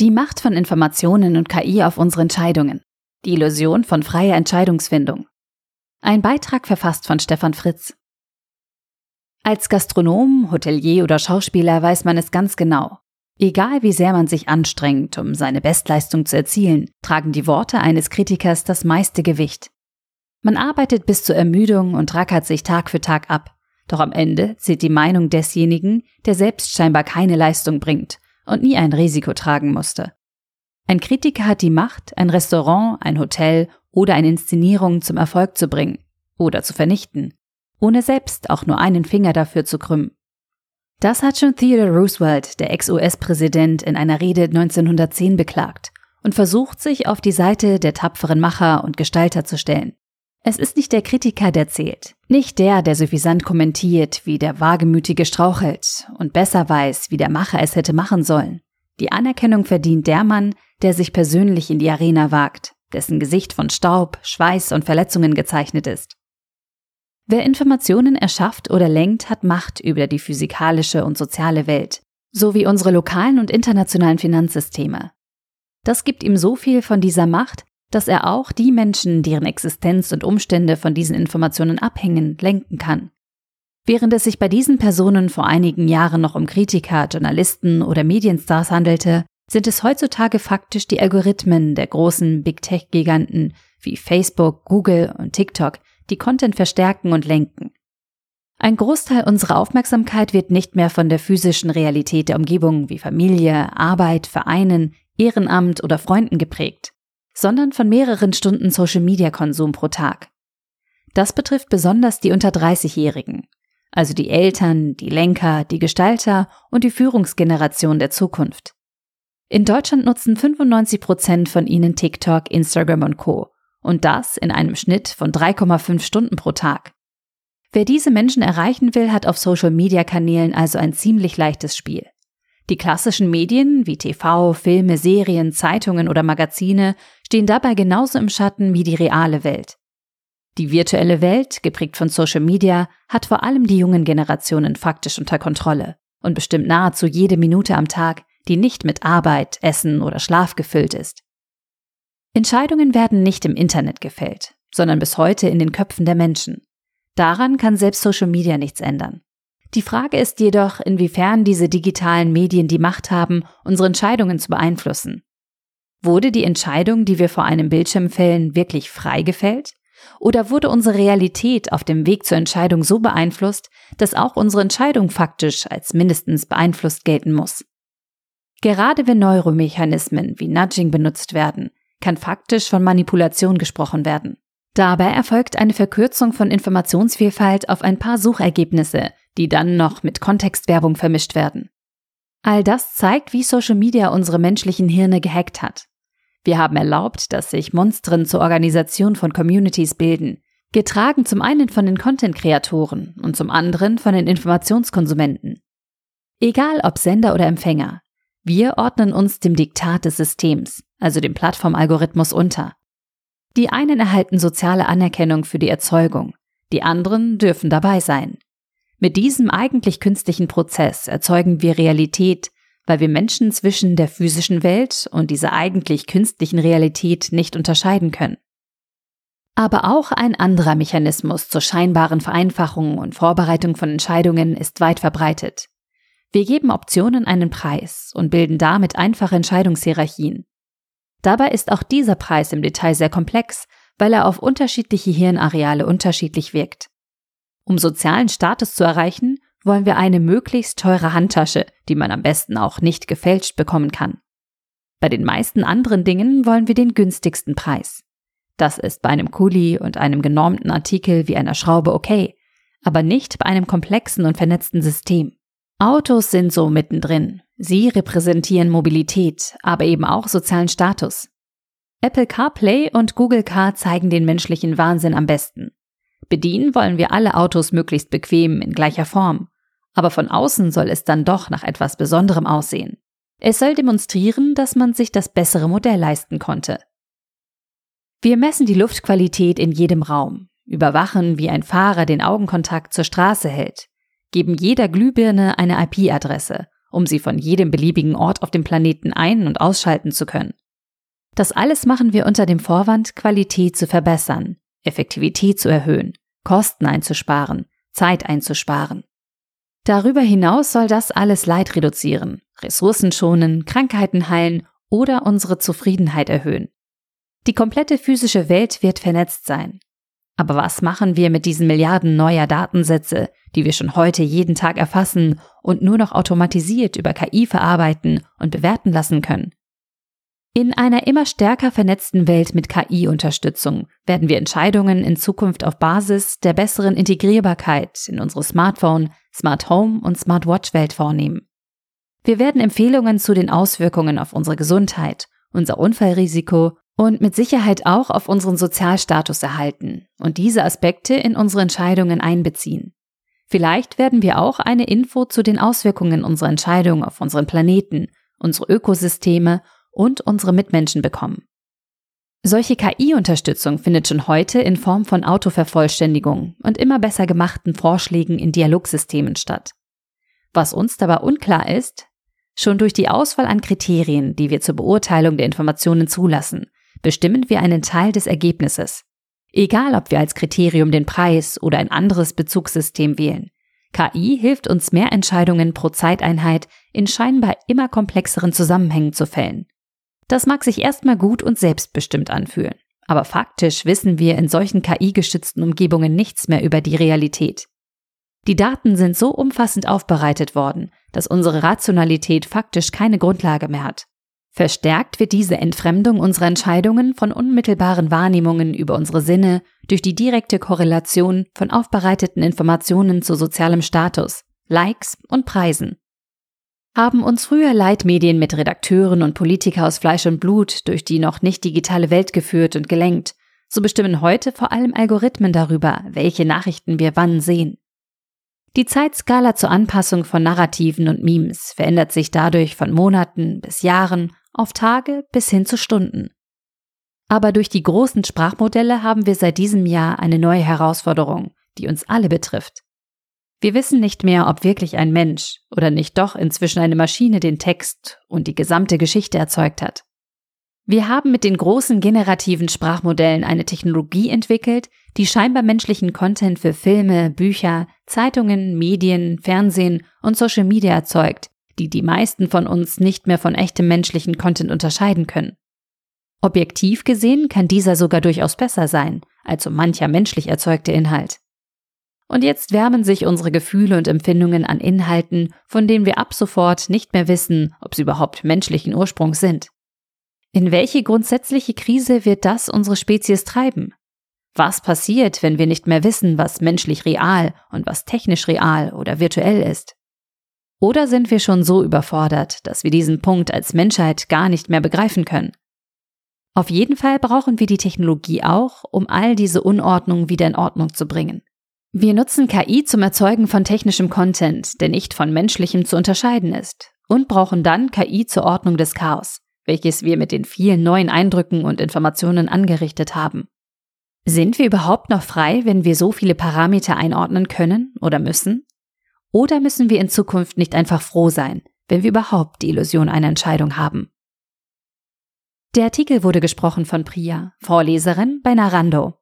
Die Macht von Informationen und KI auf unsere Entscheidungen. Die Illusion von freier Entscheidungsfindung. Ein Beitrag verfasst von Stefan Fritz. Als Gastronom, Hotelier oder Schauspieler weiß man es ganz genau. Egal wie sehr man sich anstrengt, um seine Bestleistung zu erzielen, tragen die Worte eines Kritikers das meiste Gewicht. Man arbeitet bis zur Ermüdung und rackert sich Tag für Tag ab. Doch am Ende zählt die Meinung desjenigen, der selbst scheinbar keine Leistung bringt und nie ein Risiko tragen musste. Ein Kritiker hat die Macht, ein Restaurant, ein Hotel oder eine Inszenierung zum Erfolg zu bringen oder zu vernichten, ohne selbst auch nur einen Finger dafür zu krümmen. Das hat schon Theodore Roosevelt, der Ex-US-Präsident, in einer Rede 1910 beklagt und versucht, sich auf die Seite der tapferen Macher und Gestalter zu stellen. Es ist nicht der Kritiker, der zählt, nicht der, der suffisant kommentiert, wie der Wagemütige strauchelt und besser weiß, wie der Macher es hätte machen sollen. Die Anerkennung verdient der Mann, der sich persönlich in die Arena wagt, dessen Gesicht von Staub, Schweiß und Verletzungen gezeichnet ist. Wer Informationen erschafft oder lenkt, hat Macht über die physikalische und soziale Welt, sowie unsere lokalen und internationalen Finanzsysteme. Das gibt ihm so viel von dieser Macht, dass er auch die Menschen, deren Existenz und Umstände von diesen Informationen abhängen, lenken kann. Während es sich bei diesen Personen vor einigen Jahren noch um Kritiker, Journalisten oder Medienstars handelte, sind es heutzutage faktisch die Algorithmen der großen Big Tech-Giganten wie Facebook, Google und TikTok, die Content verstärken und lenken. Ein Großteil unserer Aufmerksamkeit wird nicht mehr von der physischen Realität der Umgebung wie Familie, Arbeit, Vereinen, Ehrenamt oder Freunden geprägt sondern von mehreren Stunden Social-Media-Konsum pro Tag. Das betrifft besonders die unter 30-Jährigen, also die Eltern, die Lenker, die Gestalter und die Führungsgeneration der Zukunft. In Deutschland nutzen 95 Prozent von ihnen TikTok, Instagram und Co. Und das in einem Schnitt von 3,5 Stunden pro Tag. Wer diese Menschen erreichen will, hat auf Social-Media-Kanälen also ein ziemlich leichtes Spiel. Die klassischen Medien wie TV, Filme, Serien, Zeitungen oder Magazine stehen dabei genauso im Schatten wie die reale Welt. Die virtuelle Welt, geprägt von Social Media, hat vor allem die jungen Generationen faktisch unter Kontrolle und bestimmt nahezu jede Minute am Tag, die nicht mit Arbeit, Essen oder Schlaf gefüllt ist. Entscheidungen werden nicht im Internet gefällt, sondern bis heute in den Köpfen der Menschen. Daran kann selbst Social Media nichts ändern. Die Frage ist jedoch, inwiefern diese digitalen Medien die Macht haben, unsere Entscheidungen zu beeinflussen. Wurde die Entscheidung, die wir vor einem Bildschirm fällen, wirklich frei gefällt? Oder wurde unsere Realität auf dem Weg zur Entscheidung so beeinflusst, dass auch unsere Entscheidung faktisch als mindestens beeinflusst gelten muss? Gerade wenn Neuromechanismen wie Nudging benutzt werden, kann faktisch von Manipulation gesprochen werden. Dabei erfolgt eine Verkürzung von Informationsvielfalt auf ein paar Suchergebnisse, die dann noch mit Kontextwerbung vermischt werden. All das zeigt, wie Social Media unsere menschlichen Hirne gehackt hat. Wir haben erlaubt, dass sich Monstren zur Organisation von Communities bilden, getragen zum einen von den Content-Kreatoren und zum anderen von den Informationskonsumenten. Egal ob Sender oder Empfänger, wir ordnen uns dem Diktat des Systems, also dem Plattformalgorithmus unter. Die einen erhalten soziale Anerkennung für die Erzeugung, die anderen dürfen dabei sein. Mit diesem eigentlich künstlichen Prozess erzeugen wir Realität, weil wir Menschen zwischen der physischen Welt und dieser eigentlich künstlichen Realität nicht unterscheiden können. Aber auch ein anderer Mechanismus zur scheinbaren Vereinfachung und Vorbereitung von Entscheidungen ist weit verbreitet. Wir geben Optionen einen Preis und bilden damit einfache Entscheidungshierarchien. Dabei ist auch dieser Preis im Detail sehr komplex, weil er auf unterschiedliche Hirnareale unterschiedlich wirkt. Um sozialen Status zu erreichen, wollen wir eine möglichst teure Handtasche, die man am besten auch nicht gefälscht bekommen kann. Bei den meisten anderen Dingen wollen wir den günstigsten Preis. Das ist bei einem Kuli und einem genormten Artikel wie einer Schraube okay, aber nicht bei einem komplexen und vernetzten System. Autos sind so mittendrin. Sie repräsentieren Mobilität, aber eben auch sozialen Status. Apple CarPlay und Google Car zeigen den menschlichen Wahnsinn am besten. Bedienen wollen wir alle Autos möglichst bequem in gleicher Form. Aber von außen soll es dann doch nach etwas Besonderem aussehen. Es soll demonstrieren, dass man sich das bessere Modell leisten konnte. Wir messen die Luftqualität in jedem Raum, überwachen, wie ein Fahrer den Augenkontakt zur Straße hält, geben jeder Glühbirne eine IP-Adresse um sie von jedem beliebigen Ort auf dem Planeten ein- und ausschalten zu können. Das alles machen wir unter dem Vorwand, Qualität zu verbessern, Effektivität zu erhöhen, Kosten einzusparen, Zeit einzusparen. Darüber hinaus soll das alles Leid reduzieren, Ressourcen schonen, Krankheiten heilen oder unsere Zufriedenheit erhöhen. Die komplette physische Welt wird vernetzt sein. Aber was machen wir mit diesen Milliarden neuer Datensätze, die wir schon heute jeden Tag erfassen und nur noch automatisiert über KI verarbeiten und bewerten lassen können? In einer immer stärker vernetzten Welt mit KI-Unterstützung werden wir Entscheidungen in Zukunft auf Basis der besseren Integrierbarkeit in unsere Smartphone, Smart Home und Smart Watch Welt vornehmen. Wir werden Empfehlungen zu den Auswirkungen auf unsere Gesundheit, unser Unfallrisiko und mit Sicherheit auch auf unseren Sozialstatus erhalten und diese Aspekte in unsere Entscheidungen einbeziehen. Vielleicht werden wir auch eine Info zu den Auswirkungen unserer Entscheidung auf unseren Planeten, unsere Ökosysteme und unsere Mitmenschen bekommen. Solche KI-Unterstützung findet schon heute in Form von Autovervollständigung und immer besser gemachten Vorschlägen in Dialogsystemen statt. Was uns dabei unklar ist, schon durch die Auswahl an Kriterien, die wir zur Beurteilung der Informationen zulassen, bestimmen wir einen Teil des Ergebnisses. Egal, ob wir als Kriterium den Preis oder ein anderes Bezugssystem wählen. KI hilft uns mehr Entscheidungen pro Zeiteinheit in scheinbar immer komplexeren Zusammenhängen zu fällen. Das mag sich erstmal gut und selbstbestimmt anfühlen. Aber faktisch wissen wir in solchen KI-gestützten Umgebungen nichts mehr über die Realität. Die Daten sind so umfassend aufbereitet worden, dass unsere Rationalität faktisch keine Grundlage mehr hat. Verstärkt wird diese Entfremdung unserer Entscheidungen von unmittelbaren Wahrnehmungen über unsere Sinne durch die direkte Korrelation von aufbereiteten Informationen zu sozialem Status, Likes und Preisen. Haben uns früher Leitmedien mit Redakteuren und Politiker aus Fleisch und Blut durch die noch nicht digitale Welt geführt und gelenkt, so bestimmen heute vor allem Algorithmen darüber, welche Nachrichten wir wann sehen. Die Zeitskala zur Anpassung von Narrativen und Memes verändert sich dadurch von Monaten bis Jahren auf Tage bis hin zu Stunden. Aber durch die großen Sprachmodelle haben wir seit diesem Jahr eine neue Herausforderung, die uns alle betrifft. Wir wissen nicht mehr, ob wirklich ein Mensch oder nicht doch inzwischen eine Maschine den Text und die gesamte Geschichte erzeugt hat. Wir haben mit den großen generativen Sprachmodellen eine Technologie entwickelt, die scheinbar menschlichen Content für Filme, Bücher, Zeitungen, Medien, Fernsehen und Social Media erzeugt, die die meisten von uns nicht mehr von echtem menschlichen Content unterscheiden können. Objektiv gesehen kann dieser sogar durchaus besser sein als so mancher menschlich erzeugte Inhalt. Und jetzt wärmen sich unsere Gefühle und Empfindungen an Inhalten, von denen wir ab sofort nicht mehr wissen, ob sie überhaupt menschlichen Ursprungs sind. In welche grundsätzliche Krise wird das unsere Spezies treiben? Was passiert, wenn wir nicht mehr wissen, was menschlich real und was technisch real oder virtuell ist? Oder sind wir schon so überfordert, dass wir diesen Punkt als Menschheit gar nicht mehr begreifen können? Auf jeden Fall brauchen wir die Technologie auch, um all diese Unordnung wieder in Ordnung zu bringen. Wir nutzen KI zum Erzeugen von technischem Content, der nicht von menschlichem zu unterscheiden ist, und brauchen dann KI zur Ordnung des Chaos, welches wir mit den vielen neuen Eindrücken und Informationen angerichtet haben. Sind wir überhaupt noch frei, wenn wir so viele Parameter einordnen können oder müssen? Oder müssen wir in Zukunft nicht einfach froh sein, wenn wir überhaupt die Illusion einer Entscheidung haben? Der Artikel wurde gesprochen von Priya, Vorleserin bei Narando.